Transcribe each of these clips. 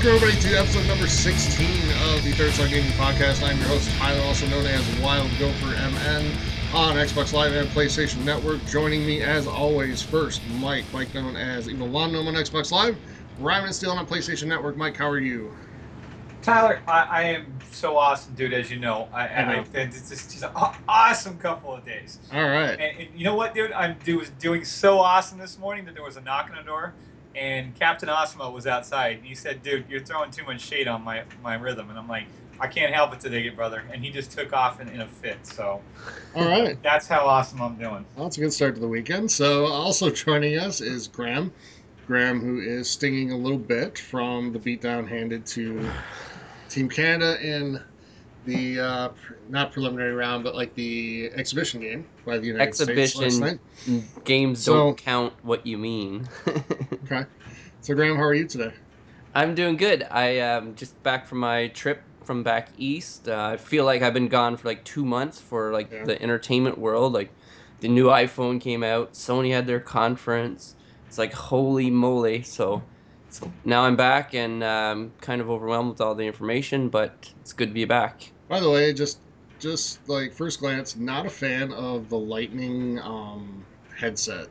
Welcome everybody to episode number 16 of the Third Side Gaming Podcast. I'm your host Tyler, also known as Wild Gopher MN on Xbox Live and PlayStation Network. Joining me as always, first Mike, Mike known as Evil Lawn Gnome on Xbox Live, Ryman Steele on PlayStation Network. Mike, how are you? Tyler, I, I am so awesome, dude. As you know, I, and I, know. it's just it's an awesome couple of days. All right. And, and you know what, dude? I'm do, was doing so awesome this morning that there was a knock on the door, and Captain Osmo was outside. And he said, "Dude, you're throwing too much shade on my my rhythm." And I'm like, "I can't help it today, brother." And he just took off in, in a fit. So All right. that's how awesome I'm doing. Well, that's a good start to the weekend. So, also joining us is Graham. Graham, who is stinging a little bit from the beatdown handed to Team Canada in the uh, not preliminary round, but like the exhibition game by the United States last Exhibition. night. Games So- don't count what you mean. Okay. So, Graham, how are you today? I'm doing good. I am just back from my trip from back east. Uh, I feel like I've been gone for like two months for like Yeah. the entertainment world. Like the new iPhone came out, Sony had their conference. It's like holy moly! So, so now I'm back and um, kind of overwhelmed with all the information, but it's good to be back. By the way, just just like first glance, not a fan of the Lightning um, headset.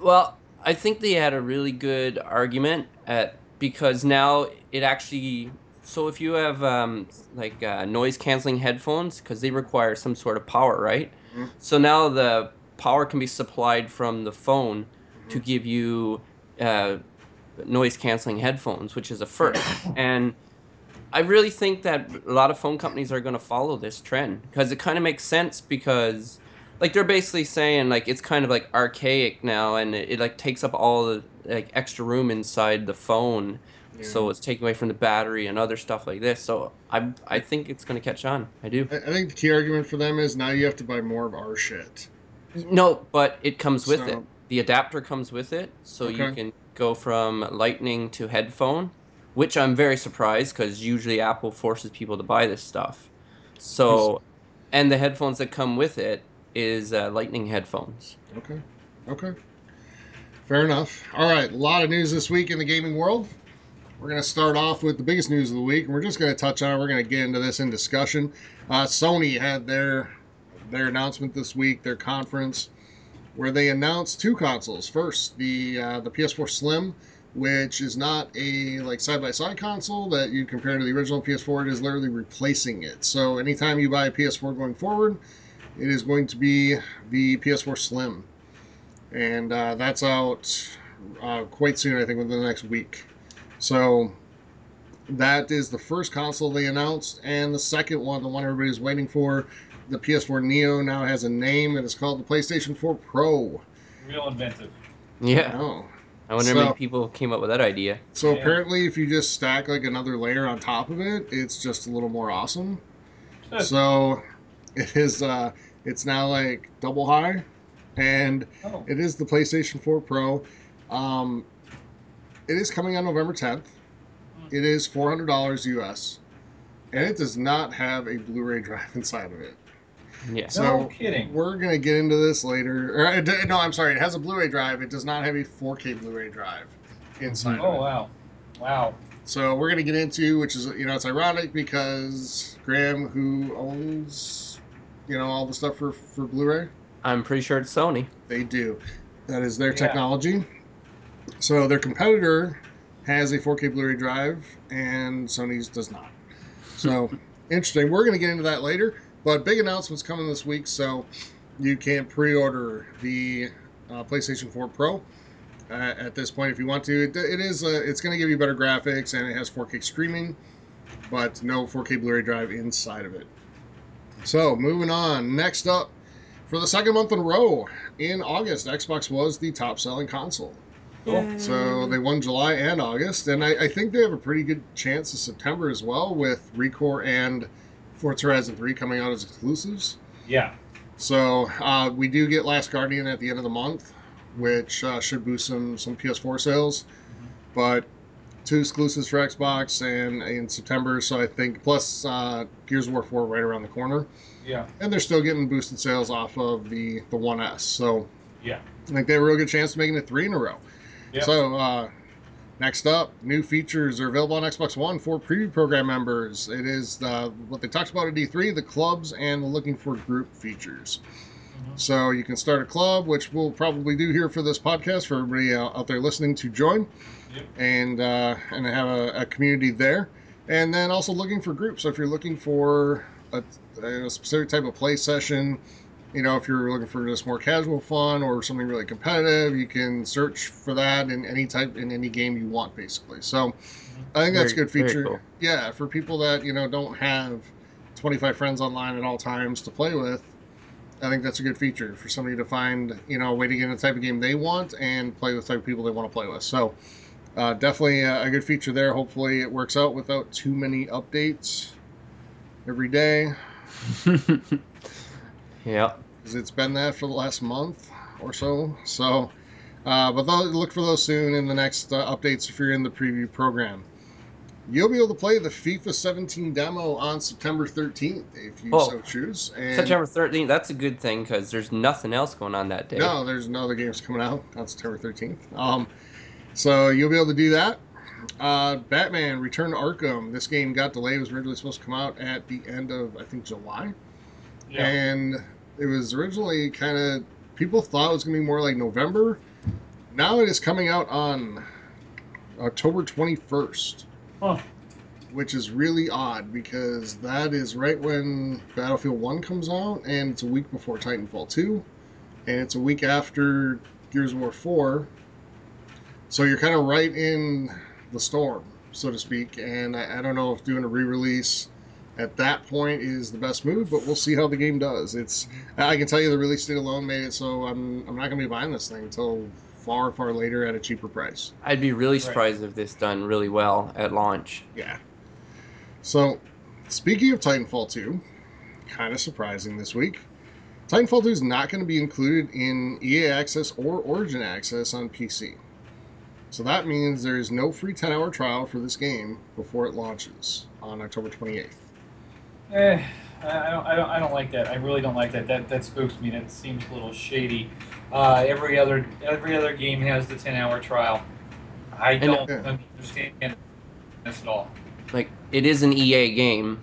Well, I think they had a really good argument at because now it actually. So if you have um, like uh, noise canceling headphones, because they require some sort of power, right? Mhm. So now the power can be supplied from the phone to Mhm. give you uh, noise canceling headphones, which is a first. and I really think that a lot of phone companies are going to follow this trend because it kind of makes sense because like they're basically saying like it's kind of like archaic now and it, it like takes up all the like extra room inside the phone. So it's taking away from the battery and other stuff like this. So i i think it's going to catch on. I do. I I think the key argument for them is now you have to buy more of our shit. no but it comes with it. The adapter comes with it so you can go from lightning to headphone which i'm very surprised because usually apple forces people to buy this stuff. So and the headphones that come with it is uh, lightning headphones Okay. Okay. Fair enough. All right. A lot of news this week in the gaming world. We're going to start off with the biggest news of the week, and we're just going to touch on it. We're going to get into this in discussion. Uh, Sony had their their announcement this week, their conference, where they announced two consoles. First, the uh, the PS4 Slim, which is not a like side by side console that you compare to the original PS4. It is literally replacing it. So anytime you buy a PS4 going forward, it is going to be the PS4 Slim, and uh, that's out uh, quite soon. I think within the next week. So that is the first console they announced, and the second one, the one everybody's waiting for, the PS4 Neo now has a name. and It is called the PlayStation 4 Pro. Real inventive. yeah Oh. i wonder So- how many people came up with that idea So Yeah. apparently, if you just stack like another layer on top of it, it's just a little more awesome. So it is. Uh, it's now like double high, and Oh, It is the PlayStation 4 Pro. Um, it is coming on November 10th. It is $400 US, and it does not have a Blu-ray drive inside of it. yeah So no kidding. we're gonna get into this later. Or, uh, no, I'm sorry. It has a Blu-ray drive. It does not have a 4K Blu-ray drive inside Oh of it. wow, wow. So we're gonna get into, which is you know, it's ironic because Graham, who owns, you know, all the stuff for for Blu-ray, i'm pretty sure it's sony They do. That is their Yeah. technology. So their competitor has a 4K Blu-ray drive, and Sony's does not. So interesting. We're going to get into that later. But big announcements coming this week, so you can pre-order the uh, PlayStation 4 Pro uh, at this point if you want to. It, it is. Uh, it's going to give you better graphics, and it has 4K streaming, but no 4K Blu-ray drive inside of it. So moving on. Next up, for the second month in a row, in August, Xbox was the top selling console. Cool. So they won July and August, and I, I think they have a pretty good chance of September as well, with ReCore and Forza Horizon 3 coming out as exclusives. Yeah. So uh, we do get Last Guardian at the end of the month, which uh, should boost some some PS4 sales. But two exclusives for Xbox and in September, so I think plus uh, Gears of War 4 right around the corner, Yeah. and they're still getting boosted sales off of the the One S. So Yeah. I think they have a real good chance of making it three in a row. Yep. So uh, Next up, new features are available on Xbox One for preview program members. It is uh, what they talked about at E3, the clubs and the looking for group features. Mhm. So you can start a club, which we'll probably do here for this podcast for everybody uh, out there listening to join, Yep. and uh, and have a, a community there. And then also looking for groups. So if you're looking for a, a specific type of play session, you know, if you're looking for just more casual fun or something really competitive, you can search for that in any type in any game you want, basically. So I think that's a good feature. cool. Yeah, for people that you know don't have 25 friends online at all times to play with. I think that's a good feature for somebody to find, you know, a way to get in the type of game they want and play with the type of people they want to play with. So, uh, definitely a, a good feature there. Hopefully, it works out without too many updates every day, yeah. because it's been that for the last month or so. So, uh, but look for those soon in the next uh, updates if you're in the preview program. You'll be able to play the FIFA 17 demo on September 13th if you Oh. so choose. And September 13th, that's a good thing because there's nothing else going on that day. No, there's no other games coming out on September 13th. Um, so you'll be able to do that. Uh, Batman Return to Arkham. This game got delayed. It was originally supposed to come out at the end of, I think, July. Yeah. And it was originally kind of, people thought it was going to be more like November. Now it is coming out on October 21st, Huh. which is really odd because that is right when Battlefield 1 comes out, and it's a week before Titanfall 2, and it's a week after Gears of War 4. So you're kind of right in the storm, so to speak, and I, I don't know if doing a re release at that point is the best move, but we'll see how the game does. It's I can tell you the release date alone made it so I'm I'm not gonna be buying this thing until far far later at a cheaper price. I'd be really Right. surprised if this done really well at launch. Yeah. So, speaking of Titanfall 2, kind of surprising this week. Titanfall 2 is not going to be included in EA Access or Origin Access on PC. So that means there is no free 10 hour trial for this game before it launches on October 28th. Eh, I I don't, I don't, I don't like that. I really don't like that. That that spooks me. That seems a little shady. Uh, every other every other game has the ten hour trial. I And- don't Yeah. understand this at all. Like, it is an EA game.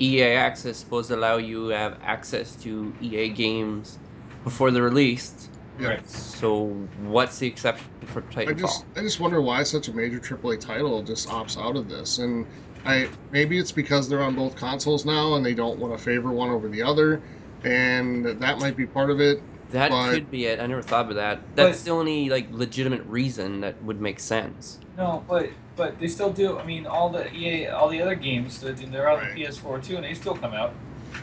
EA Access is supposed to allow you to have access to EA games before they're released. Yeah. Right. So, what's the exception for Titanfall? I just I just wonder why such a major AAA title just opts out of this, and I maybe it's because they're on both consoles now and they don't want to favor one over the other, and that might be part of it. That but- could be it. I never thought of that. That's But- the only like legitimate reason that would make sense. No, but but they still do. I mean, all the EA, all the other games, they're they're on Right. the PS4 too, and they still come out.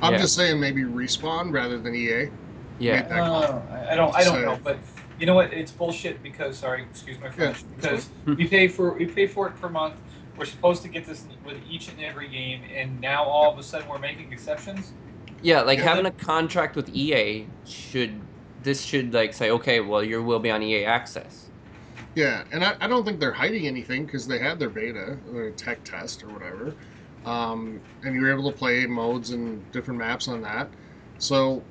I'm Yeah. just saying maybe Respawn rather than EA. Yeah. That No, no, call. no, I- I don't. I don't So- know, but you know what? It's bullshit because sorry, excuse my French. Yeah, because we pay for we pay for it per month. We're supposed to get this with each and every game, and now all of a sudden we're making exceptions. Yeah, like Yeah. having a contract with EA should this should like say, okay, well you will be on EA Access. Yeah, and I, I don't think they're hiding anything because they had their beta, their tech test or whatever, um, and you were able to play modes and different maps on that. So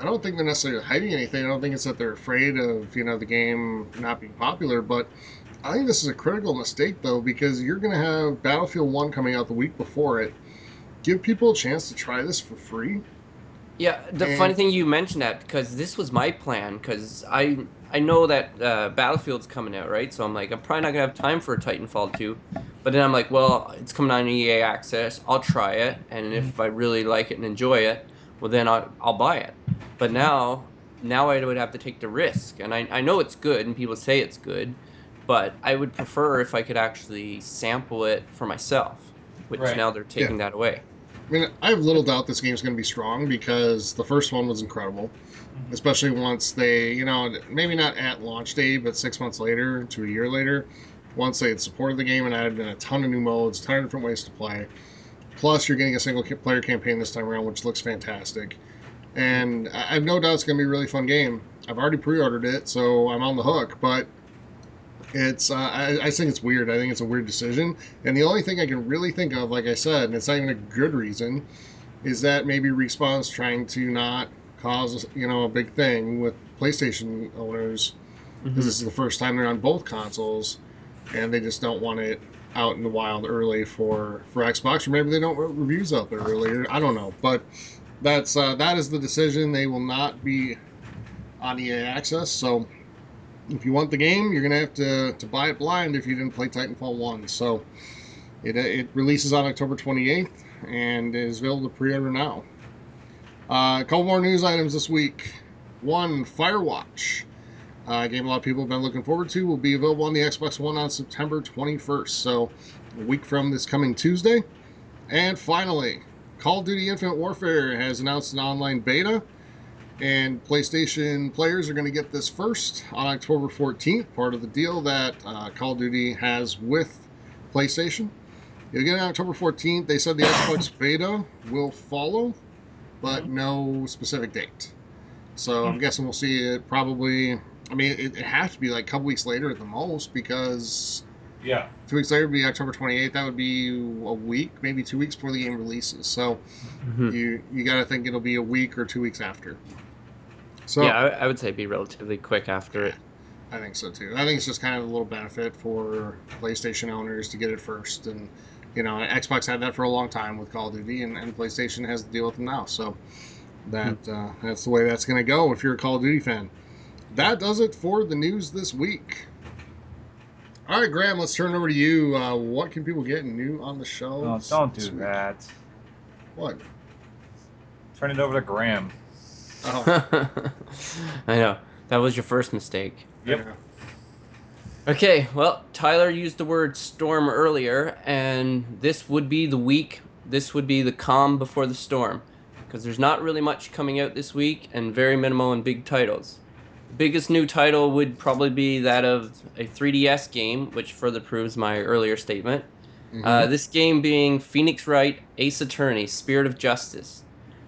I don't think they're necessarily hiding anything. I don't think it's that they're afraid of you know the game not being popular, but I think this is a critical mistake though because you're going to have Battlefield One coming out the week before it. Give people a chance to try this for free. Yeah, the And- funny thing you mentioned that because this was my plan because I I know that uh, Battlefield's coming out right, so I'm like I'm probably not gonna have time for Titanfall 2, but then I'm like, well, it's coming on EA Access, I'll try it, and if I really like it and enjoy it, well then I'll I'll buy it. But now now I would have to take the risk, and I I know it's good and people say it's good, but I would prefer if I could actually sample it for myself, which Right. now they're taking that away. I mean, I have little doubt this game's going to be strong because the first one was incredible. Mm-hmm. especially once they, you know, maybe not at launch day, but six months later to a year later, once they had supported the game and added in a ton of new modes, a ton of different ways to play. Plus, you're getting a single player campaign this time around, which looks fantastic. And I have no doubt it's going to be a really fun game. I've already pre ordered it, so I'm on the hook, but it's, uh, I, I think it's weird. I think it's a weird decision. And the only thing I can really think of, like I said, and it's not even a good reason, is that maybe Respawn's trying to not cause you know a big thing with PlayStation owners because this is the first time they're on both consoles, and they just don't want it out in the wild early for for Xbox, or maybe they don't want reviews out there earlier. I don't know, but that's uh, that is the decision. They will not be on EA Access, so if you want the game, you're gonna have to, to buy it blind if you didn't play Titanfall one. So it, it releases on October 28th and is available to pre-order now. Uh, a couple more news items this week. One, Firewatch, uh, game a lot of people have been looking forward to, will be available on the Xbox One on September 21st. So a week from this coming Tuesday. And finally, Call of Duty Infinite Warfare has announced an online beta and PlayStation players are going to get this first on October 14th, part of the deal that uh, Call of Duty has with PlayStation. You'll get it on October 14th. They said the Xbox beta will follow, but no specific date. So I'm guessing we'll see it probably. I mean, it, it has to be like a couple weeks later at the most because Yeah. two weeks later would be October 28th. That would be a week, maybe two weeks before the game releases. So Mhm. you you got to think it'll be a week or two weeks after. So yeah, I, I would say be relatively quick after it. I think so too. I think it's just kind of a little benefit for PlayStation owners to get it first, and you know, Xbox had that for a long time with Call of Duty, and, and PlayStation has to deal with them now. So that uh, that's the way that's going to go if you're a Call of Duty fan. That does it for the news this week. All right, Graham, let's turn it over to you. Uh, what can people get new on the show? No, don't do week? that. What? Turn it over to Graham. Oh, I know. That was your first mistake. Yep. yeah. Okay, well, Tyler used the word storm earlier, and this would be the week, this would be the calm before the storm. Because there's not really much coming out this week, and very minimal and big titles. The biggest new title would probably be that of a 3DS game, which further proves my earlier statement. Mhm. Uh, this game being Phoenix Wright Ace Attorney Spirit of Justice.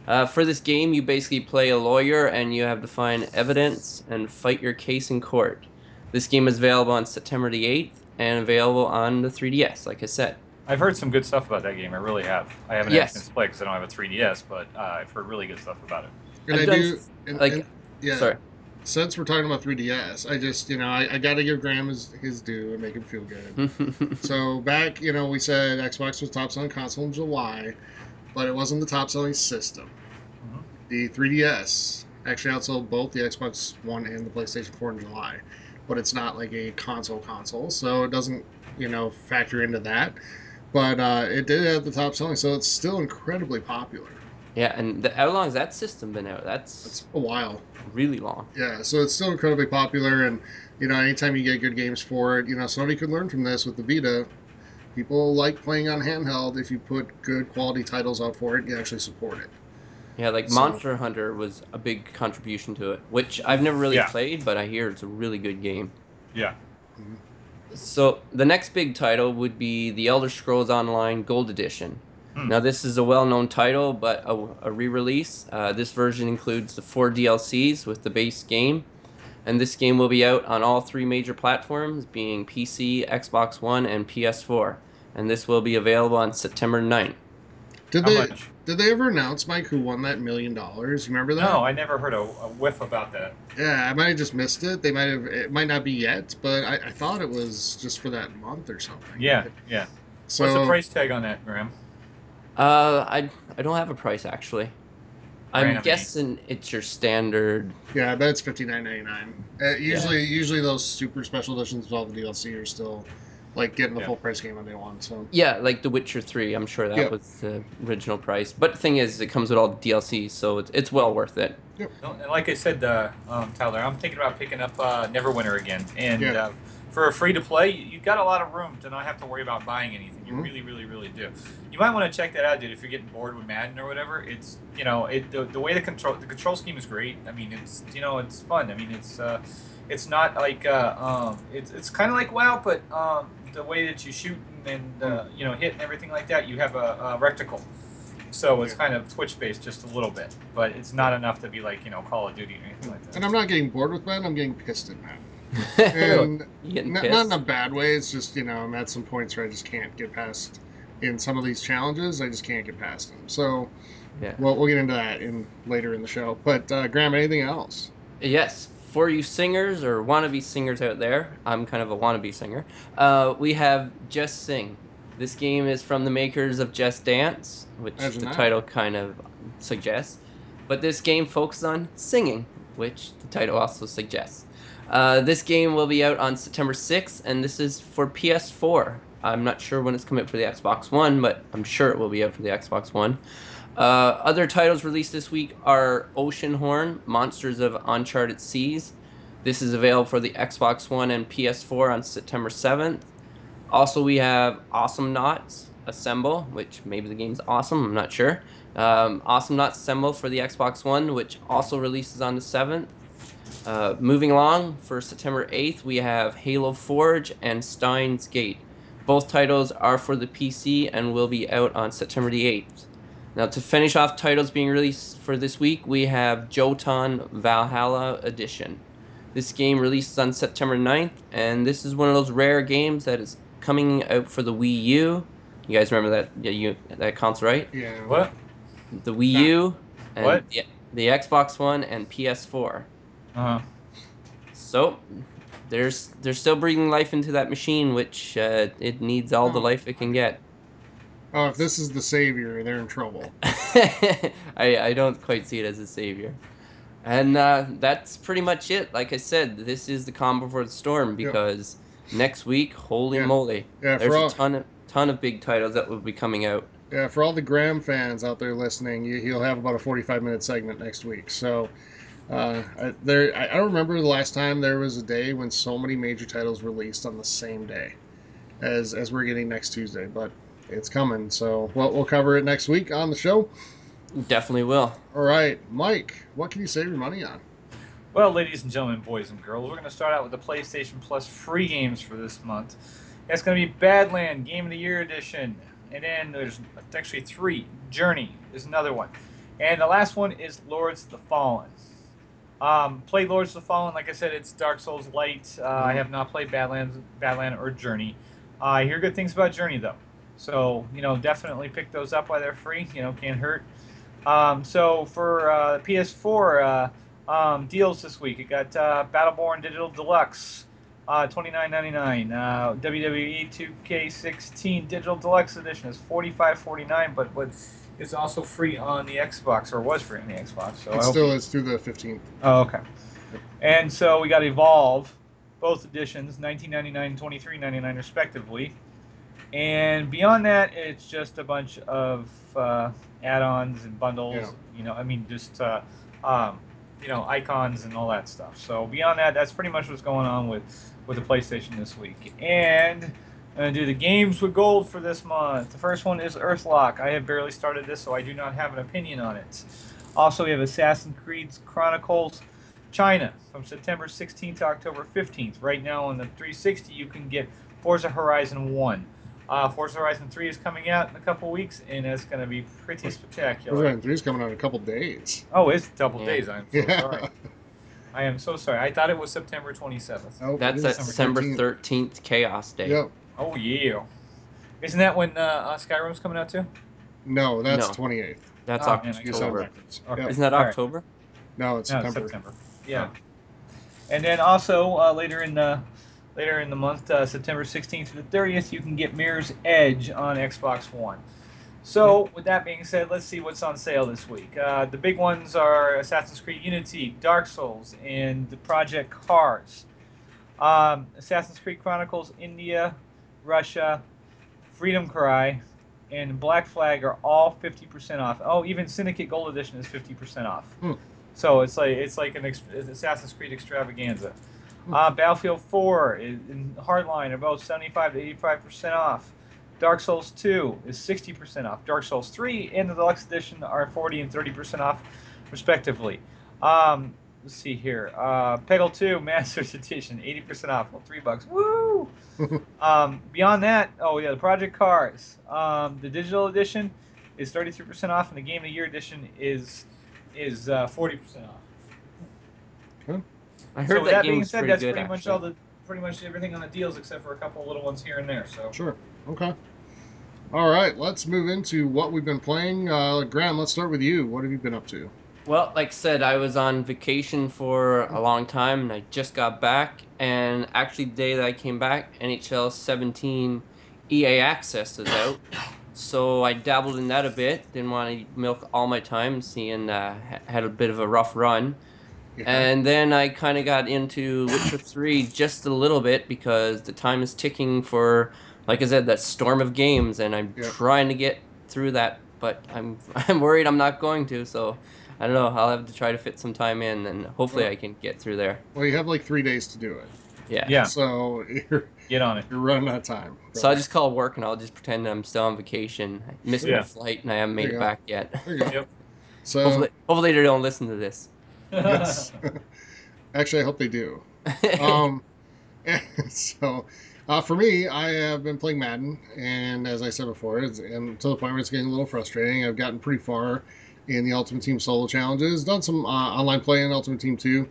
Uh, for this game, you basically play a lawyer and you have to find evidence and fight your case in court. This game is available on September the 8th and available on the 3DS, like I said. I've heard some good stuff about that game. I really have. I haven't Yes. had a play because I don't have a 3DS, but uh, I've heard really good stuff about it. and I've I done, do, and, like- and- yeah. Sorry. Since we're talking about 3DS, I just, you know, I, I got to give Graham his, his due and make him feel good. so back, you know, we said Xbox was top selling console in July, but it wasn't the top selling system. Mhm. The 3DS actually outsold both the Xbox One and the PlayStation 4 in July, but it's not like a console console, so it doesn't, you know, factor into that. But uh, it did have the top selling, so it's still incredibly popular. Yeah, and the, how long has that system been out? That's It's a while. really long. Yeah, so it's still incredibly popular, and you know, anytime you get good games for it, you know, somebody could learn from this with the Vita. People like playing on handheld. If you put good quality titles out for it, you actually support it. Yeah, like So- Monster Hunter was a big contribution to it, which I've never really Yeah. played, but I hear it's a really good game. Yeah. Mm-hmm. So the next big title would be The Elder Scrolls Online Gold Edition. Hmm. Now this is a well-known title, but a, a re-release. Uh, this version includes the four DLCs with the base game, and this game will be out on all three major platforms, being PC, Xbox One, and PS4. And this will be available on September 9th. Did How they much? did they ever announce Mike who won that million dollars? You remember that? No, I never heard a, a whiff about that. Yeah, I might have just missed it. They might have. It might not be yet, but I, I thought it was just for that month or something. Yeah, yeah. So What's the price tag on that, Graham? Uh, I I don't have a price actually. I'm Randomly. guessing it's your standard. yeah, I bet it's fifty nine ninety nine. Uh, usually, usually those super special editions with all the DLC are still like getting the Yeah. full price game on day one. So Yeah, like The Witcher 3. I'm sure that Yeah. was the original price. But the thing is, it comes with all the DLC, so it's, it's well worth it. No, and like I said, uh, um, Tyler, I'm thinking about picking up uh, Neverwinter again. And Yeah. uh, for a free to play, you- you've got a lot of room to not have to worry about buying anything. You Mhm. really, really, really do. You might want to check that out, dude. If you're getting bored with Madden or whatever, it's you know it the, the way the control the control scheme is great. I mean, it's you know it's fun. I mean, it's uh, it's not like uh, um, it's it's kind of like WoW, but um, the way that you shoot and, and uh, you know hit and everything like that, you have a, a reticle. So it's kind of Twitch based just a little bit, but it's not enough to be like you know Call of Duty or anything like that. And I'm not getting bored with Madden. I'm getting pissed at Madden. And not, not in a bad way. It's just you know I'm at some points where I just can't get past. In some of these challenges, I just can't get past them. So, Yeah. well, we'll get into that in later in the show. But uh, Graham, anything else? Yes, for you singers or wannabe singers out there, I'm kind of a wannabe singer. Uh, we have Just Sing. This game is from the makers of Just Dance, which the title kind of suggests. But this game focuses on singing, which the title also suggests. Uh, this game will be out on September 6th, and this is for PS4. I'm not sure when it's coming out for the Xbox One, but I'm sure it will be out for the Xbox One. Uh, other titles released this week are Oceanhorn, Monsters of Uncharted Seas. This is available for the Xbox One and PS4 on September 7th. Also, we have Awesomenauts Assemble, which maybe the game's awesome, I'm not sure. Um, Awesomenauts Assemble for the Xbox One, which also releases on the 7th. Uh, moving along, for September 8th, we have Halo Forge and Steins Gate. Both titles are for the PC and will be out on September the 8th. Now, to finish off titles being released for this week, we have Jotun Valhalla Edition. This game releases on September 9th, and this is one of those rare games that is coming out for the Wii U. You guys remember that yeah, you that console, right? Yeah. What? The Wii Nah. U and What? The, the Xbox One and PS4. Uh-huh. So, there's they're still breathing life into that machine, which uh, it needs all the Oh. life it can get. Oh, if this is the savior, they're in trouble. I, I don't quite see it as a savior. And uh, that's pretty much it. Like I said, this is the calm before the storm Yeah. because next week, holy Yeah. moly, Yeah, there's for all a ton of ton of big titles that will be coming out. yeah for all the Graham fans out there listening, you, he'll have about a forty-five minute segment next week. So. Uh, I, there, I, I don't remember the last time there was a day when so many major titles released on the same day, as as we're getting next Tuesday. But it's coming, so we'll, we'll cover it next week on the show. Definitely will. All right, Mike, what can you save your money on? Well, ladies and gentlemen, boys and girls, we're going to start out with the PlayStation Plus free games for this month. That's going to be Badland Game of the Year Edition. And then there's actually three. Journey is another one. And the last one is Lords of the Fallen. Um, played Lords of the Fallen, like I said, it's Dark Souls light. Uh, I have not played Badlands, Badland or Journey. Uh, I hear good things about Journey though, so you know definitely pick those up while they're free. You know, can't hurt. Um, so for uh, PS4 uh, um, deals this week, it got uh, Battleborn Digital Deluxe, uh, twenty nine ninety nine. Uh, WWE Two K sixteen Digital Deluxe Edition is forty five forty nine, but what is also free on the Xbox or was free on the Xbox. So It still is through the fifteenth. Oh, okay. And so we got Evolve, both editions, 1999 and 2399 respectively. And beyond that, it's just a bunch of uh, add-ons and bundles. Yeah. You know, I mean, just uh, um, you know, icons and all that stuff. So beyond that, that's pretty much what's going on with with the PlayStation this week. And I'm gonna do the games with gold for this month. The first one is Earthlock. I have barely started this, so I do not have an opinion on it. Also, we have Assassin's Creed Chronicles China from September 16th to October 15th. Right now on the 360, you can get Forza Horizon 1. Uh, Forza Horizon 3 is coming out in a couple weeks, and it's going to be pretty spectacular. Horizon Three is coming out in a couple days. Oh, it's double Yeah. days. I'm so Yeah. sorry. I am so sorry. I thought it was September 27th. Oh, That's it December 13th. 13th Chaos Day. Yep. Oh, yeah. Isn't that when uh, uh, Skyrim's coming out too? No, that's No. twenty eighth. That's Oh, man, I guess October. Okay. Isn't that All right. October? No, it's No, September. it's September. Yeah. And then also uh, later in the later in the month, uh, September 16th to the 30th, you can get Mirror's Edge on Xbox One. So with that being said, let's see what's on sale this week. Uh, the big ones are Assassin's Creed Unity, Dark Souls, and the Project Cars. Um, Assassin's Creed Chronicles India, Russia, Freedom Cry, and Black Flag are all 50% off. Oh, even Syndicate Gold Edition is 50% off. Hmm. So it's like it's like an ex- Assassin's Creed extravaganza. Hmm. Uh, Battlefield 4 is, and Hardline are both 75 to 85% off. Dark Souls 2 is 60% off. Dark Souls 3 and the Deluxe Edition are 40 and 30% off, respectively. Um, let's see here. Uh, Peggle 2 Masters Edition, 80% off. Well, three bucks. Woo! um, beyond that, oh yeah, the Project Cars. Um, the digital edition is 33% off, and the Game of the Year edition is is uh, 40% off. I so heard with that that being said, pretty that's good. pretty much actually. all the pretty much everything on the deals except for a couple little ones here and there. So Sure. Okay. All right, let's move into what we've been playing. Uh, Graham, let's start with you. What have you been up to? Well, like I said, I was on vacation for a long time and I just got back. And actually, the day that I came back, NHL 17 EA Access is out. So I dabbled in that a bit. Didn't want to milk all my time, seeing uh, had a bit of a rough run. Yeah. And then I kind of got into Witcher 3 just a little bit because the time is ticking for, like I said, that storm of games, and I'm trying to get through that, but I'm I'm worried I'm not going to. So I don't know. I'll have to try to fit some time in, and hopefully Well- I can get through there. well, you have like three days to do it. Yeah. Yeah, So you're, get on it. you're running out of time. So I'll just call work and I'll just pretend I'm still on vacation. I missed Yeah. my flight and I haven't made it go. back yet. There you go. Yep. So hopefully, hopefully they don't listen to this. yes. Actually, I hope they do. um, so uh, for me, I have been playing Madden, and as I said before, it's and to the point where it's getting a little frustrating. I've gotten pretty far in the Ultimate Team solo challenges, done some uh, online play in Ultimate Team 2,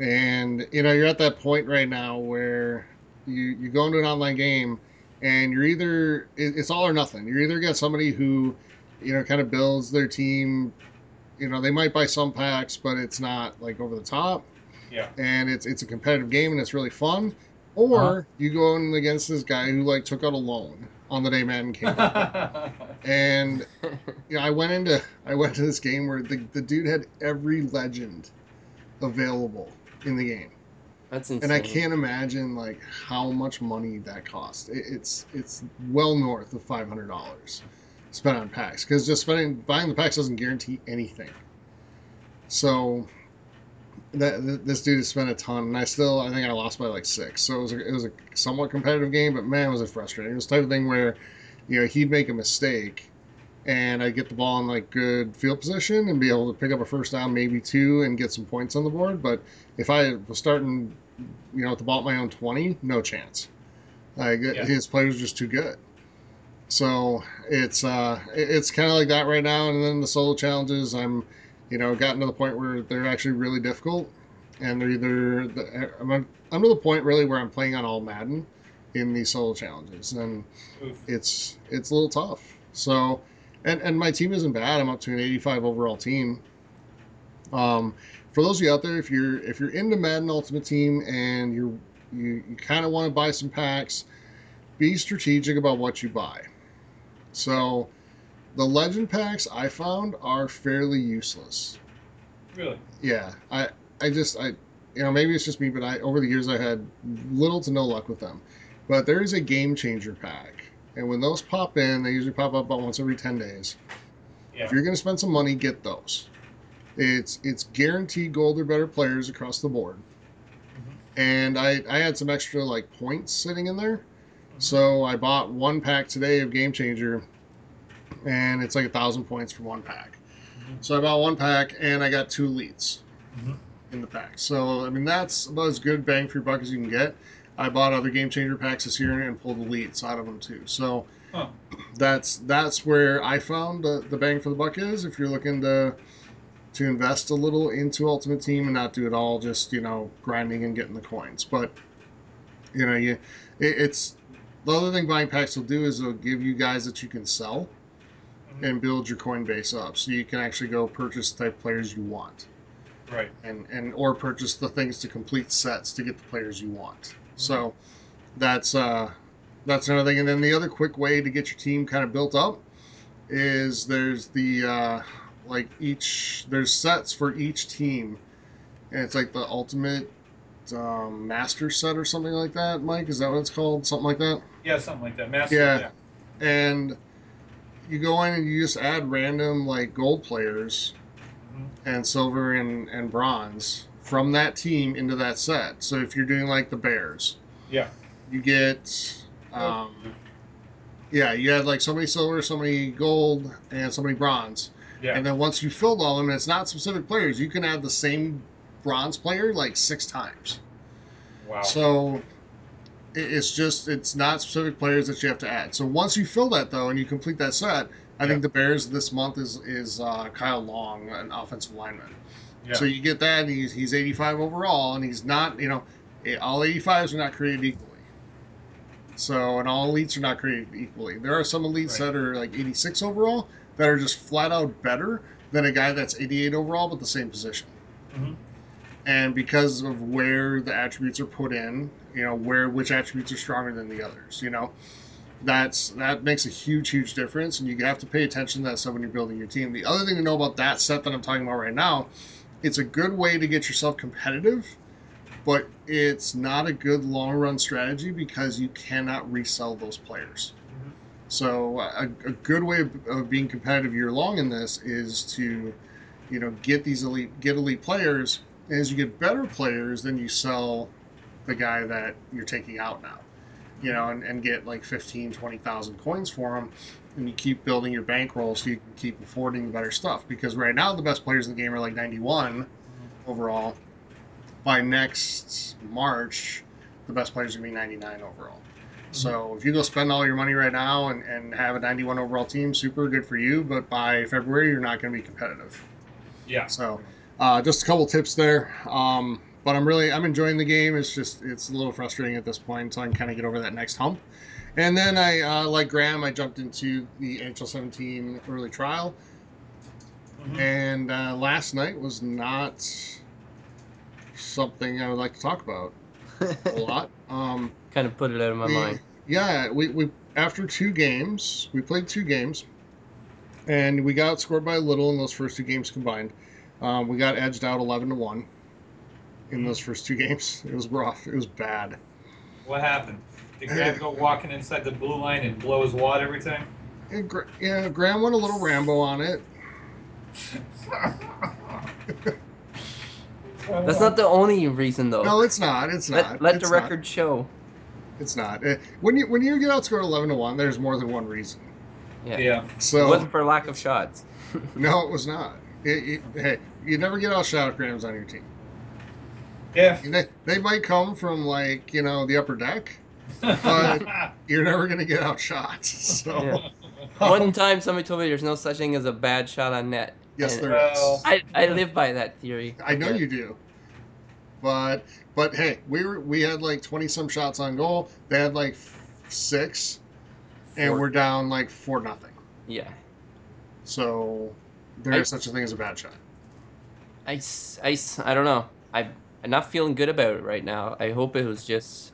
and you know you're at that point right now where you you go into an online game, and you're either it, it's all or nothing. You're either got somebody who you know kind of builds their team. You know they might buy some packs, but it's not like over the top yeah. and it's it's a competitive game and it's really fun. Or Uh-huh. you go in against this guy who like took out a loan on the day Madden came out. and you know, I went into I went to this game where the, the dude had every legend available in the game. That's insane. And I can't imagine like how much money that cost. It, it's it's well north of five hundred dollars spent on packs because just spending buying the packs doesn't guarantee anything. So that this dude has spent a ton, and I still I think I lost by like six. So it was a, it was a somewhat competitive game, but man was it frustrating. It was the type of thing where you know he'd make a mistake. And I'd get the ball in like good field position and be able to pick up a first down, maybe two, and get some points on the board. But if I was starting you know, with the ball at my own 20, no chance. Like Yeah. his players just too good. So it's uh, it's kind of like that right now. And then the solo challenges, I'm, you know, gotten to the point where they're actually really difficult, and they're either the, I'm I'm to the point really where I'm playing on all Madden in these solo challenges, and Oof. it's it's a little tough. So, and and my team isn't bad. I'm up to an 85 overall team. Um, for those of you out there, if you're if you're into Madden Ultimate Team and you're you, you kind of want to buy some packs, be strategic about what you buy. So, the Legend packs I found are fairly useless. Really? Yeah, I I just I you know maybe it's just me, but I over the years I had little to no luck with them. But there is a game changer pack, and when those pop in, they usually pop up about once every ten days. Yeah. If you're going to spend some money, get those. It's it's guaranteed gold or better players across the board. Mhm. And I I had some extra like points sitting in there, Mm-hmm. so I bought one pack today of Game Changer, and it's like a thousand points for one pack. Mhm. So I bought one pack and I got two elites Mhm. in the pack. So I mean that's about as good bang for your buck as you can get. I bought other Game Changer packs this year and pulled leads out of them too. So Huh. that's that's where I found the, the bang for the buck is. If you're looking to to invest a little into Ultimate Team and not do it all just you know grinding and getting the coins, but you know you it, it's the other thing buying packs will do is it'll give you guys that you can sell Mhm. and build your Coinbase up, so you can actually go purchase the type players you want Right. and and or purchase the things to complete sets to get the players you want. So that's uh that's another thing. And then the other quick way to get your team kind of built up is there's the uh like each there's sets for each team, and it's like the ultimate um, master set or something like that. Mike, is that what it's called? Something like that. Yeah, something like that. Master. Yeah. Yeah. And you go in and you just add random like gold players Mhm. and silver and, and bronze from that team into that set. So if you're doing like the Bears, Yeah. you get um, yeah, you had like so many silver, so many gold, and so many bronze. Yeah. And then once you filled all of them, and it's not specific players, you can add the same bronze player like six times. wow. So it's just it's not specific players that you have to add. So once you fill that though, and you complete that set, I Yeah. think the Bears this month is is uh, Kyle Long, an offensive lineman. yeah. So you get that, and he's he's 85 overall, and he's not you know eh, all 85s are not created equally. So and all elites are not created equally. There are some elites Right. that are like 86 overall that are just flat out better, than a guy that's 88 overall but the same position. Mhm. And because of where the attributes are put in, you know, where which attributes are stronger than the others, you know, that's that makes a huge, huge difference. And you have to pay attention to that stuff when you're building your team. The other thing to know about that set that I'm talking about right now, it's a good way to get yourself competitive, but it's not a good long run strategy because you cannot resell those players. Mhm. So a, a good way of, of being competitive year long in this is to, you know, get these elite get elite players. And as you get better players, then you sell the guy that you're taking out now, you know, and, and get like 15, 20,000 coins for him. And you keep building your bankroll so you can keep affording better stuff. Because right now, the best players in the game are like 91 overall. By next March, the best players are going to be 99 overall. Mm-hmm. So if you go spend all your money right now and, and have a 91 overall team, super good for you. But by February, you're not going to be competitive. Yeah. So uh, just a couple tips there. Um, but I'm really I'm enjoying the game. It's just it's a little frustrating at this point, so I can kind of get over that next hump. And then I uh, like Graham, I jumped into the NHL 17 early trial, Mhm. and uh, last night was not something I would like to talk about a lot. Um, kind of put it out of my we- mind. Yeah, we, we after two games, we played two games, and we got scored by little in those first two games combined. Um, we got edged out eleven to one in those first two games. It was rough. It was bad. What happened? Did Graham go walking inside the blue line and blow his wad every time? And, Gra- yeah, Graham went a little Rambo on it. That's not the only reason though. No, it's not. It's not. let let It's the not. record show. It's not. When you when you get outscored eleven to one, there's more than one reason. Yeah. Yeah. It So wasn't for lack of shots. no, it was not. It, it, hey, you never get outshot if Graham's on your team. Yeah. They, they might come from like you know the upper deck. But- You're never gonna get outshot. So Yeah. One time somebody told me there's no such thing as a bad shot on net. yes, And there Well- is. I, I live by that theory. I know Yeah. you do. But but hey, we were we had like twenty some shots on goal. They had like six, and we're down like four nothing. Yeah. So there I- is such a thing as a bad shot. I, I, I don't know. I, I'm not feeling good about it right now. I hope it was just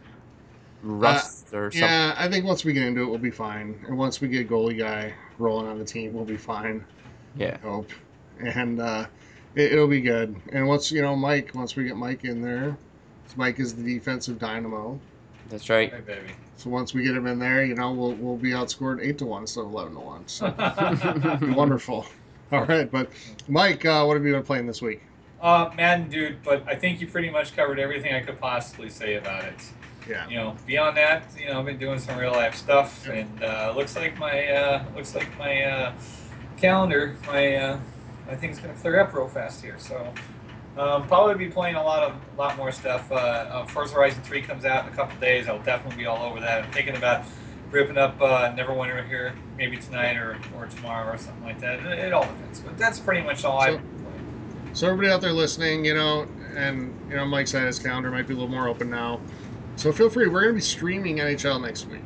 rust or something. Uh, Yeah, I think once we get into it, we'll be fine. And once we get goalie guy rolling on the team, we'll be fine. Yeah. I hope, and uh, it, it'll be good. And once you know Mike, once we get Mike in there, Mike is the defensive dynamo. That's right. Hey, baby. So once we get him in there, you know, we'll we'll be outscored eight to one instead of eleven to one. So wonderful. All right, but Mike, uh, what have you been playing this week? uh, Madden, dude, but I think you pretty much covered everything I could possibly say about it. Yeah, You know, beyond that, you know, I've been doing some real life stuff, and uh, looks like my uh, looks like my uh, calendar, my uh, my thing's gonna clear up real fast here. So um, probably be playing a lot of a lot more stuff. Uh, uh, Forza Horizon 3 comes out in a couple days. I'll definitely be all over that. I'm thinking about ripping up uh, Neverwinter here, maybe tonight or, or tomorrow or something like that. It, it all depends, but that's pretty much all So- playing. So everybody out there listening, you know, and you know, Mike said his calendar might be a little more open now. So feel free. We're going to be streaming NHL next week,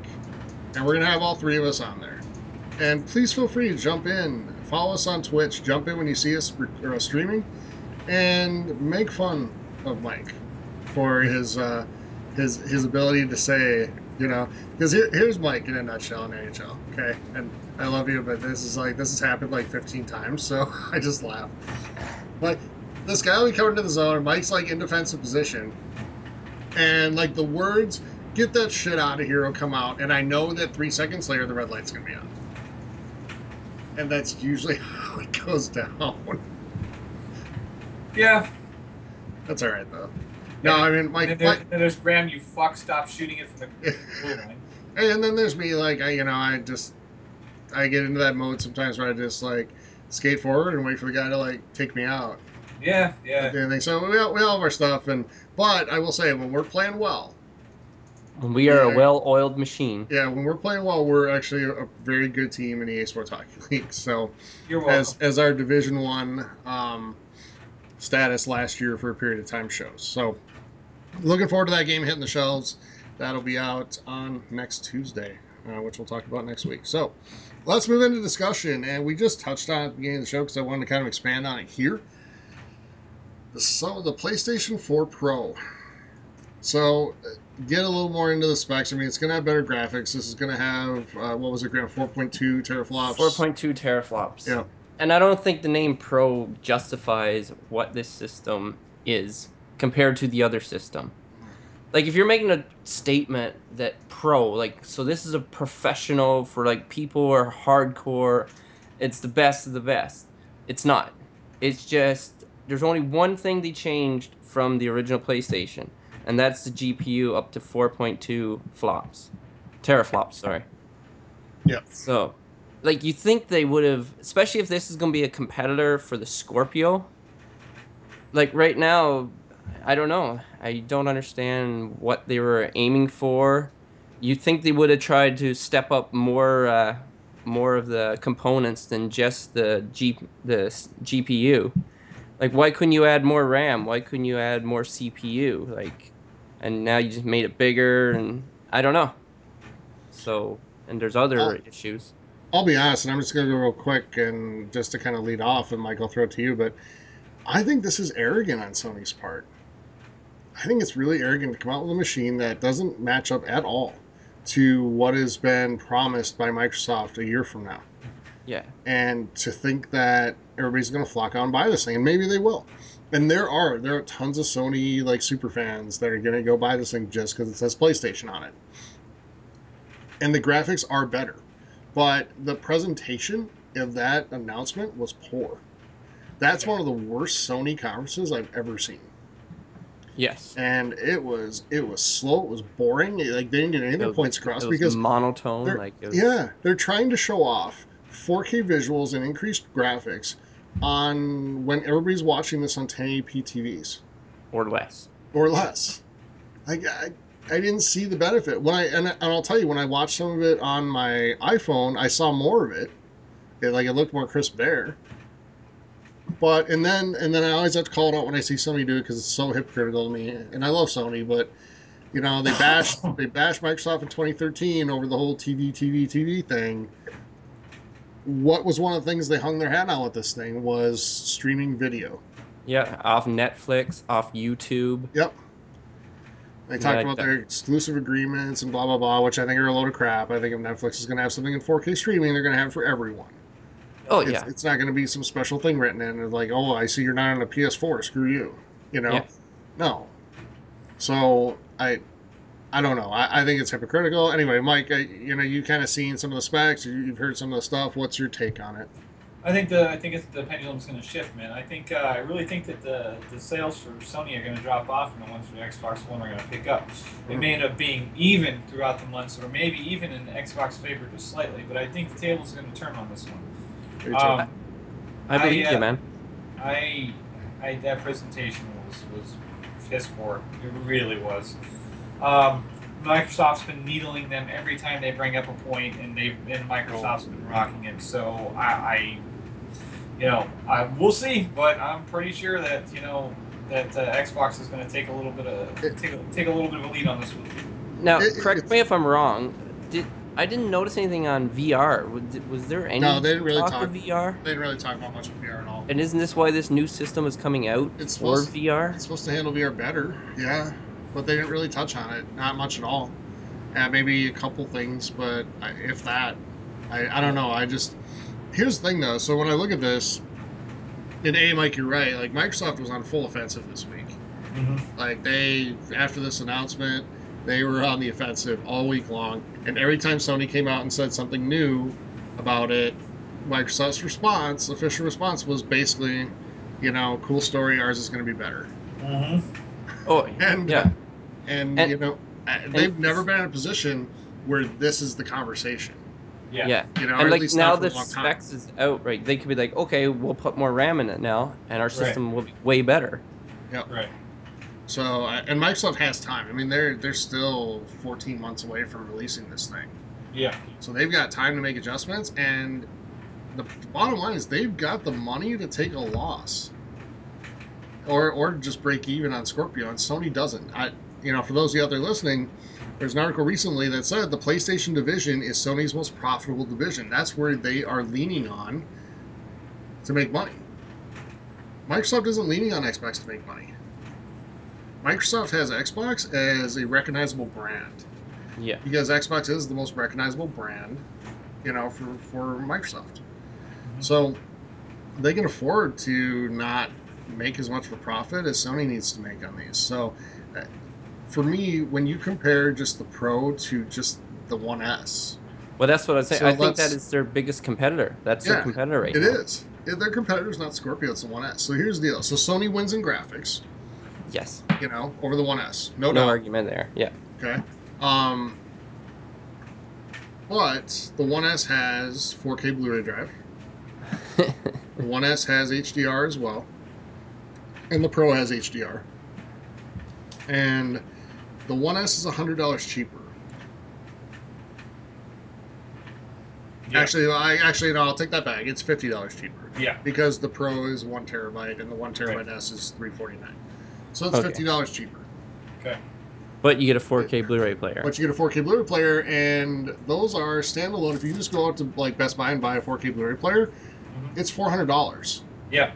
and we're going to have all three of us on there. And please feel free to jump in, follow us on Twitch, jump in when you see us re- uh, streaming, and make fun of Mike for his uh, his his ability to say, you know, because here, here's Mike in a nutshell in NHL. Okay, and I love you, but this is like this has happened like 15 times, so I just laugh. Like this guy will be coming into the zone, and Mike's like in defensive position, and like the words "get that shit out of here" will come out, and I know that three seconds later the red light's gonna be on, and that's usually how it goes down. Yeah. That's all right though. No, I mean And then, there, Mike then there's Graham, you fuck, stop shooting it from the blue line. and then there's me, like I, you know, I just I get into that mode sometimes where I just like skate forward and wait for the guy to like take me out. Yeah, yeah. And things. So we all, we all have our stuff, and but I will say when we're playing well, We are Yeah. a well-oiled machine. yeah, when we're playing well, we're actually a very good team in the EA Sports Hockey League. So You're as as our Division One um, status last year for a period of time shows. So looking forward to that game hitting the shelves. That'll be out on next Tuesday. uh, which we'll talk about next week. So let's move into discussion. And we just touched on it at the beginning of the show because I wanted to kind of expand on it here. So the PlayStation 4 Pro. So uh, get a little more into the specs. I mean, it's going to have better graphics. This is going to have, uh, what was it, Graham? 4.2 teraflops? 4.2 teraflops. Yeah. And I don't think the name Pro justifies what this system is compared to the other system. Like if you're making a statement that pro, like so this is a professional for like people who are hardcore, it's the best of the best. It's not. It's just there's only one thing they changed from the original PlayStation, and that's the GPU up to 4.2 flops. Teraflops, sorry. Yeah. So, like you think they would have, especially if this is going to be a competitor for the Scorpio. Like right now, I don't know. I don't understand what they were aiming for. You'd think they would have tried to step up more, uh, more of the components than just the G, the GPU. Like, why couldn't you add more RAM? Why couldn't you add more CPU? Like, and now you just made it bigger, and I don't know. So, and there's other issues. I'll be honest, and I'm just going to go real quick and just to kind of lead off, and Mike, I'll throw it to you. But I think this is arrogant on Sony's part. I think it's really arrogant to come out with a machine that doesn't match up at all to what has been promised by Microsoft a year from now. Yeah. And to think that everybody's going to flock out and buy this thing, and maybe they will. And there are there are tons of Sony like super fans that are going to go buy this thing just because it says PlayStation on it. And the graphics are better, but the presentation of that announcement was poor. That's one of the worst Sony conferences I've ever seen Yes. and it was it was slow. It was boring. Like they didn't get any of their points across it was because monotone. they're- Like it was, yeah, they're trying to show off 4K visuals and increased graphics on when everybody's watching this on 1080p TVs or less. or less. Like I, I didn't see the benefit when I and, and I'll tell you when I watched some of it on my iPhone, I saw more of it. It like it looked more crisp there. But and then and then I always have to call it out when I see Sony do it because it's so hypocritical to me. And I love Sony, but you know they bashed they bashed Microsoft in 2013 over the whole TV TV TV thing. What was one of the things they hung their hat on with this thing was streaming video. Yeah, off Netflix, off YouTube. Yep. They talked about their exclusive agreements and blah blah blah, which I think are a load of crap. I think if Netflix is going to have something in 4K streaming, they're going to have it for everyone. Oh it's, yeah, it's not going to be some special thing written in. It's like, oh, I see you're not on a PS4. Screw you. You know? Yeah. No. So I, I don't know. I, I think it's hypocritical. Anyway, Mike, I, you know, you kind of seen some of the specs. You, you've heard some of the stuff. What's your take on it? I think the I think it's, the pendulum's going to shift, man. I think uh, I really think that the the sales for Sony are going to drop off, and the ones for Xbox One are going to pick up. It may end up being even throughout the months, or maybe even in Xbox favor just slightly. But I think the table's are going to turn on this one. Me too. Um, I believe I, uh, you, man. I, I that presentation was was piss poor. It really was. Um, Microsoft's been needling them every time they bring up a point, and they and Microsoft's been rocking it. So I, I you know, I we'll see, but I'm pretty sure that you know that uh, Xbox is going to take a little bit of take a, take a little bit of a lead on this one. Now, correct me if I'm wrong. Did I didn't notice anything on VR? Was, was there any No, they didn't really talk, talk- of VR? they didn't really talk about much of VR at all. And isn't this why this new system is coming out It's for supposed- VR? It's supposed to handle VR better, yeah, but they didn't really touch on it. Not much at all. Uh, maybe a couple things, but I, if that, I, I don't know. I just here's the thing though. So when I look at this, and A, Mike, you're right. Like Microsoft was on full offensive this week. Like they after this announcement, they were on the offensive all week long, and every time Sony came out and said something new about it, Microsoft's response, official response, was basically, you know, cool story. Ours is going to be better. Mm-hmm. Oh, And yeah. and, And- you know, uh, they've never been in a position where this is the conversation. Yeah. Yeah. You know, And like now not the a long time. specs is out, right? They could be like, okay, we'll put more RAM in it now, and our system will be way better. Right. So and Microsoft has time. I mean, they're they're still 14 months away from releasing this thing. Yeah. So they've got time to make adjustments, and the, the bottom line is they've got the money to take a loss, or or just break even on Scorpio, and Sony doesn't. I, you know, for those of you out there listening, there's an article recently that said the PlayStation division is Sony's most profitable division. That's where they are leaning on to make money. Microsoft isn't leaning on Xbox to make money. Microsoft has Xbox as a recognizable brand Yeah. because Xbox is the most recognizable brand, you know, for, for Microsoft. So they can afford to not make as much of a profit as Sony needs to make on these. So uh, for me, when you compare just the Pro to just the One S, Well, that's what I was saying. So I think that is their biggest competitor. That's Yeah, their competitor right it now. is. Their competitor's not Scorpio, it's the One S. So here's the deal. So Sony wins in graphics, Yes. you know, over the One S. No, No doubt. argument there. Yeah. Okay. Um, but the One S has 4K Blu-ray drive. The One S has HDR as well, and the Pro has HDR. And the One S is hundred dollars cheaper. Yeah. Actually, I actually no, I'll take that back. It's fifty dollars cheaper Yeah. because the Pro is one terabyte and the one terabyte Right. S is three forty nine. So it's Okay. fifty dollars cheaper. Okay. but you get a 4K Blu-ray player. But you get a 4K Blu-ray player, and those are standalone. If you just go out to like Best Buy and buy a 4K Blu-ray player, Mhm. it's four hundred dollars. Yeah.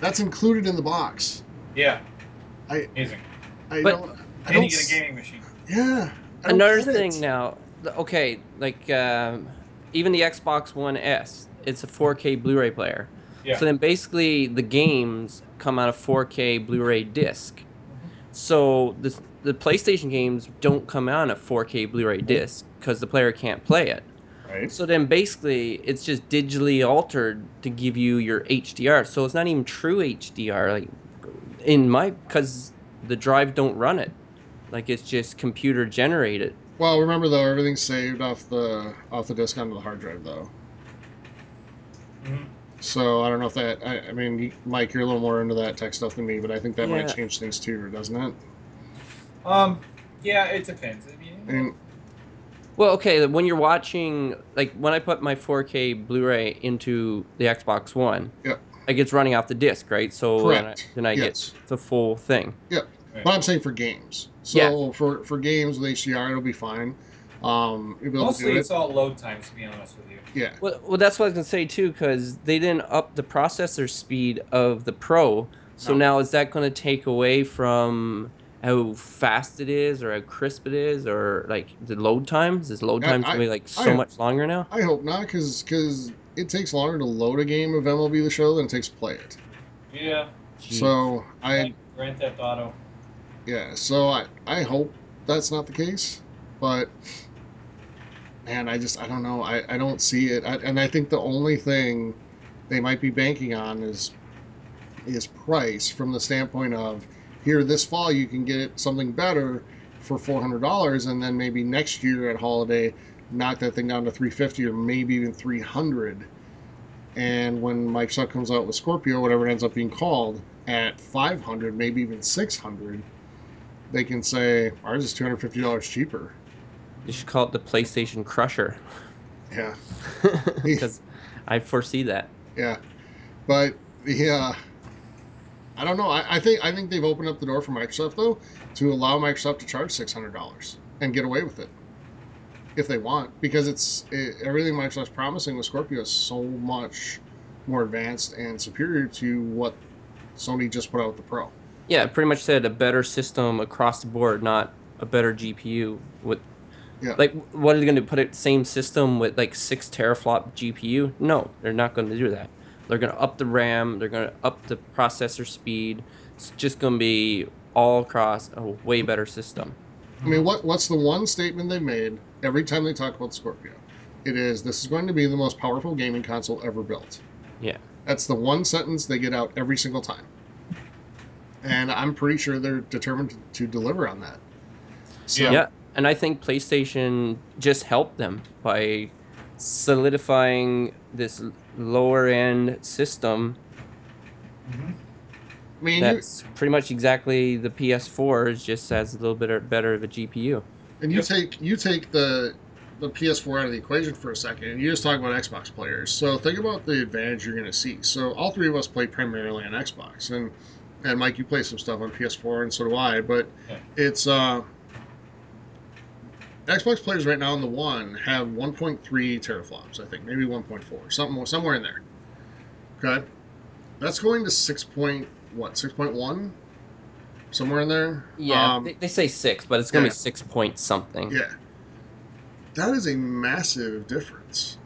That's included in the box. Yeah. I- Amazing. I But- don't. I And don't you get a gaming machine. Yeah. Another thing it. now. Okay, like um, even the Xbox One S, it's a 4K Blu-ray player. Yeah. So then basically the games come out of 4K Blu-ray disc. Mm-hmm. So the the PlayStation games don't come out on a 4K Blu-ray disc because the player can't play it. Right. So then basically it's just digitally altered to give you your HDR. So it's not even true HDR like in my cuz the drive don't run it. Like it's just computer generated. Well, remember though, everything's saved off the off the disk onto the hard drive though. Mhm. So I don't know if that. I, I mean, Mike, you're a little more into that tech stuff than me, but I think that might change things too, doesn't it? Um. Yeah. It depends. I mean. I Well, okay, when you're watching, like when I put my 4K Blu-ray into the Xbox One, Yep. like it's running off the disc, right? So then I, correct. then I yes. get the full thing. Yep. But I'm saying for games. So for for games with HDR, it'll be fine. Um, you'll be able Mostly to do it's all load times, to be honest with you. Yeah. Well, well, that's what I was gonna say too, because they didn't up the processor speed of the Pro. So No. now is that going to take away from how fast it is, or how crisp it is, or like the load times? Is load Yeah, times going to be like I- so much longer now? I hope not, because because it takes longer to load a game of MLB The Show than it takes to play it. Yeah. So I Like Grand Theft Auto. yeah. So I I hope that's not the case, but man, I just I don't know. I I don't see it, I, and I think the only thing they might be banking on is is price from the standpoint of here this fall you can get something better for four hundred dollars, and then maybe next year at holiday knock that thing down to three fifty or maybe even three hundred. And when Mike Microsoft comes out with Scorpio, whatever it ends up being called, at five hundred, maybe even six hundred, they can say ours is two hundred fifty dollars cheaper. You should call it the PlayStation Crusher, Yeah, because I foresee that. yeah, but the uh, I don't know. I, I think I think they've opened up the door for Microsoft though to allow Microsoft to charge six hundred dollars and get away with it if they want because it's it, everything Microsoft's promising with Scorpio is so much more advanced and superior to what Sony just put out with the Pro. Yeah, pretty much said a better system across the board, not a better GPU. With Yeah. like, what are they going to put it same system with like six teraflop GPU? No, they're not going to do that. They're going to up the RAM. They're going to up the processor speed. It's just going to be all across a way better system. I mean, what what's the one statement they made every time they talk about Scorpio? It is this is going to be the most powerful gaming console ever built. Yeah. That's the one sentence they get out every single time. And I'm pretty sure they're determined to, to deliver on that. So, Yeah. Yeah, and I think PlayStation just helped them by solidifying this lower end system Mhm. I mean, you, that's pretty much exactly the PS4 is just has a little bit better of a GPU. and you Yep. take you take the the PS4 out of the equation for a second, and you just talk about Xbox players. So think about the advantage you're going to see. So all three of us play primarily on Xbox, and and Mike, you play some stuff on PS4, and so do I. But Yeah. it's uh, Xbox players right now on the one have 1.3 teraflops, I think, maybe 1.4, something somewhere in there. Okay, that's going to six point what 6.1, somewhere in there. Yeah, Um, they, they say six, but it's gonna yeah. be six point something. yeah. That is a massive difference.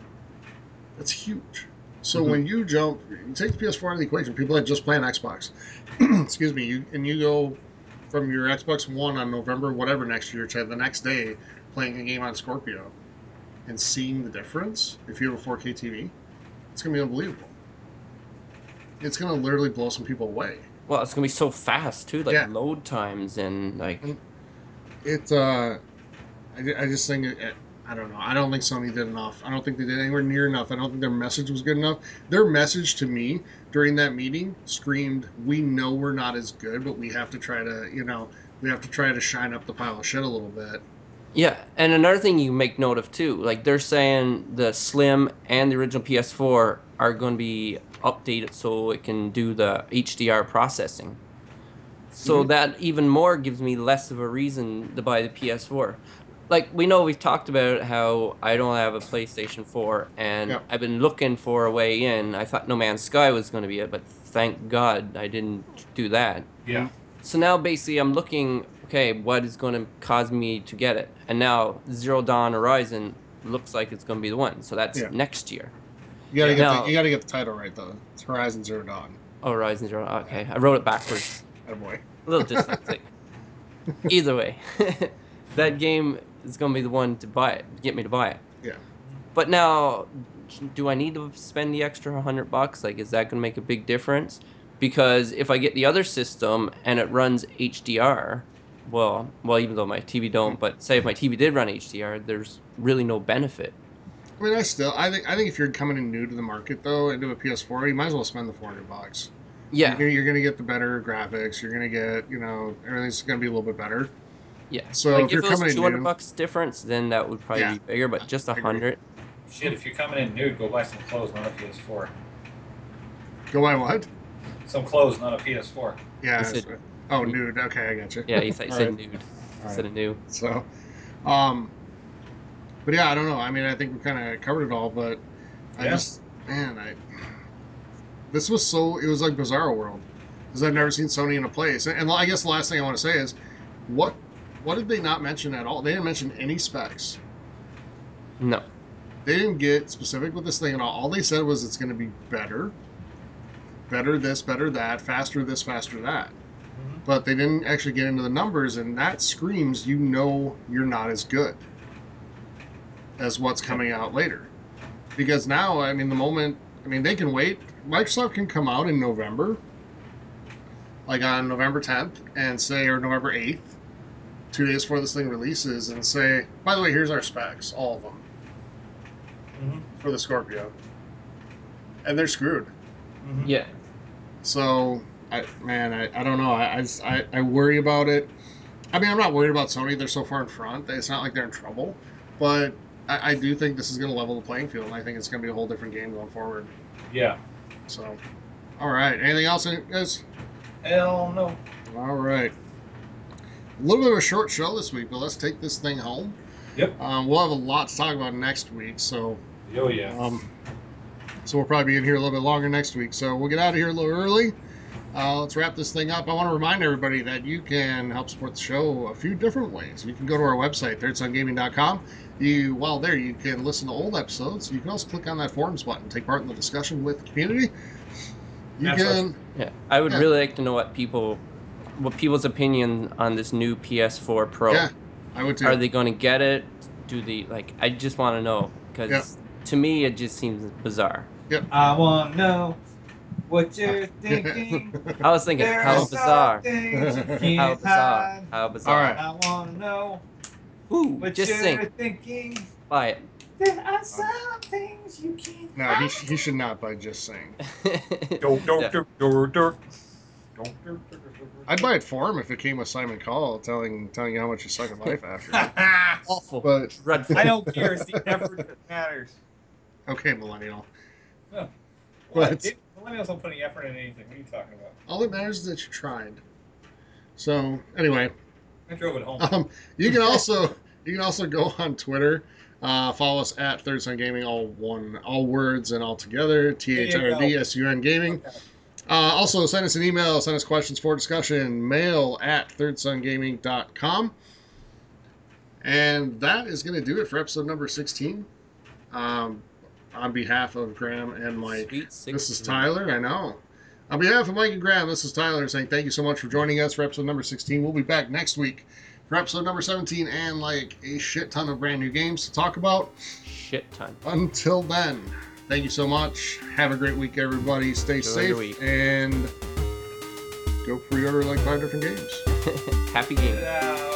That's huge. So Mhm. when you jump, you take the PS4 out of the equation. People that just play on Xbox, excuse me, you and you go from your Xbox One on November whatever next year to the next day playing a game on Scorpio, and seeing the difference. If you have a 4K TV, it's gonna be unbelievable. It's gonna literally blow some people away. Well, it's gonna be so fast too, like Yeah. load times and like. It, uh, I, I just think it, it- I don't know. I don't think Sony did enough. I don't think they did anywhere near enough. I don't think their message was good enough. Their message to me during that meeting screamed, "We know we're not as good, but we have to try to, you know, we have to try to shine up the pile of shit a little bit." Yeah, and another thing you make note of too, like they're saying the Slim and the original PS4 are going to be updated so it can do the HDR processing. So Mhm. that even more gives me less of a reason to buy the PS4. Like we know we've talked about how I don't have a PlayStation 4 and Yep. I've been looking for a way in. I thought No Man's Sky was going to be it, but thank God I didn't do that. Yeah. So now basically I'm looking, okay, what is going to cause me to get it? And now Zero Dawn Horizon looks like it's going to be the one. So that's Yeah. next year. You gotta Yeah. get Now- the, you gotta get the title right though. It's Horizon Zero Dawn. Oh, Horizon Zero. Okay, I wrote it backwards. Oh boy. A little dyslexic. Either way, that game is going to be the one to buy it, get me to buy it. Yeah. But now, do I need to spend the extra hundred bucks? Like, is that going to make a big difference? Because if I get the other system and it runs HDR, well, well, even though my TV don't, but say if my TV did run HDR, there's really no benefit. I mean, I still, I think, I think if you're coming in new to the market though, into a PS4, you might as well spend the 400 bucks. Yeah, You're, gonna- you're gonna get the better graphics. You're gonna get, you know, everything's gonna be a little bit better. yeah. So like if you're it was coming in two hundred new- bucks difference, then that would probably Yeah. be bigger. But just a I agree. hundred, Shit, if you're coming in nude, go buy some clothes, not a PS4. Go buy what? Some clothes, not a PS4. Yeah. He said- that's right. Oh, nude. Okay, I got you. yeah. You said, All said right. nude All instead of new. So, um, but yeah, I don't know. I mean, I think we kind of covered it all, but I Yeah. just, man, I this was so it was like Bizarro World because I've never seen Sony in a place. And I guess the last thing I want to say is, what what did they not mention at all? They didn't mention any specs. No. They didn't get specific with this thing at all. All they said was it's going to be better, better this, better that, faster this, faster that. But they didn't actually get into the numbers, and that screams you know you're not as good as what's coming out later. Because now, I mean, the moment, I mean, they can wait. Microsoft can come out in November, like on November 10th, and say, or November 8th, two days before this thing releases, and say, by the way, here's our specs, all of them Mhm. for the Scorpio. And they're screwed. Mhm. Yeah. So, I man, I, I don't know. I, I, I worry about it. I mean, I'm not worried about Sony. They're so far in front. It's not like they're in trouble. But I, I do think this is going to level the playing field. And I think it's going to be a whole different game going forward. Yeah. So, all right. Anything else, guys? Hell no. All right. A little bit of a short show this week, but let's take this thing home. Yep. Um, we'll have a lot to talk about next week. So, Oh yeah. um, so we'll probably be in here a little bit longer next week. So we'll get out of here a little early. Uh, let's wrap this thing up. I want to remind everybody that you can help support the show a few different ways. You can go to our website, thirdsungaming.com. You, while there, you can listen to old episodes. You can also click on that forums button, take part in the discussion with the community. You That's can, Yeah. I would Yeah. really like to know what people, what people's opinion on this new PS4 Pro. yeah, I would too. Are they going to get it? Do the like? I just want to know because Yeah. to me it just seems bizarre. I want to know what you're thinking. I was thinking, There how are bizarre, you can't how bizarre, hide. how bizarre. All right. I want to know Ooh, what just you're sing, thinking. buy it. There are some things you can't no, he, he should not by just saying. Don't, don't, don't, don't, I'd buy it for him if it came with Simon Cowell telling telling you how much you suck at life after. don't. Awful, but dreadful. I don't care. It's the effort that matters. okay, millennial. What? What? Dude, Millennials don't put any effort in anything. What are you talking about? All that matters is that you tried. So anyway, I drove it home. um, you can also You can also go on Twitter. Uh, follow us at Third Sun Gaming, all one, all words and all together. T H R D S U N Gaming. Okay. Uh, also, send us an email, send us questions for discussion, mail at thirdsungaming.com. And that is going to do it for episode number 16. Um, on behalf of Graham and Mike, Sweet this is Tyler, I know. On behalf of Mike and Graham, this is Tyler saying thank you so much for joining us for episode number 16. We'll be back next week for episode number 17 and like a shit ton of brand new games to talk about. Shit ton. Until then, thank you so much. Have a great week, everybody. Stay Enjoy safe week. and go pre order like five different games. Happy gaming. Yeah.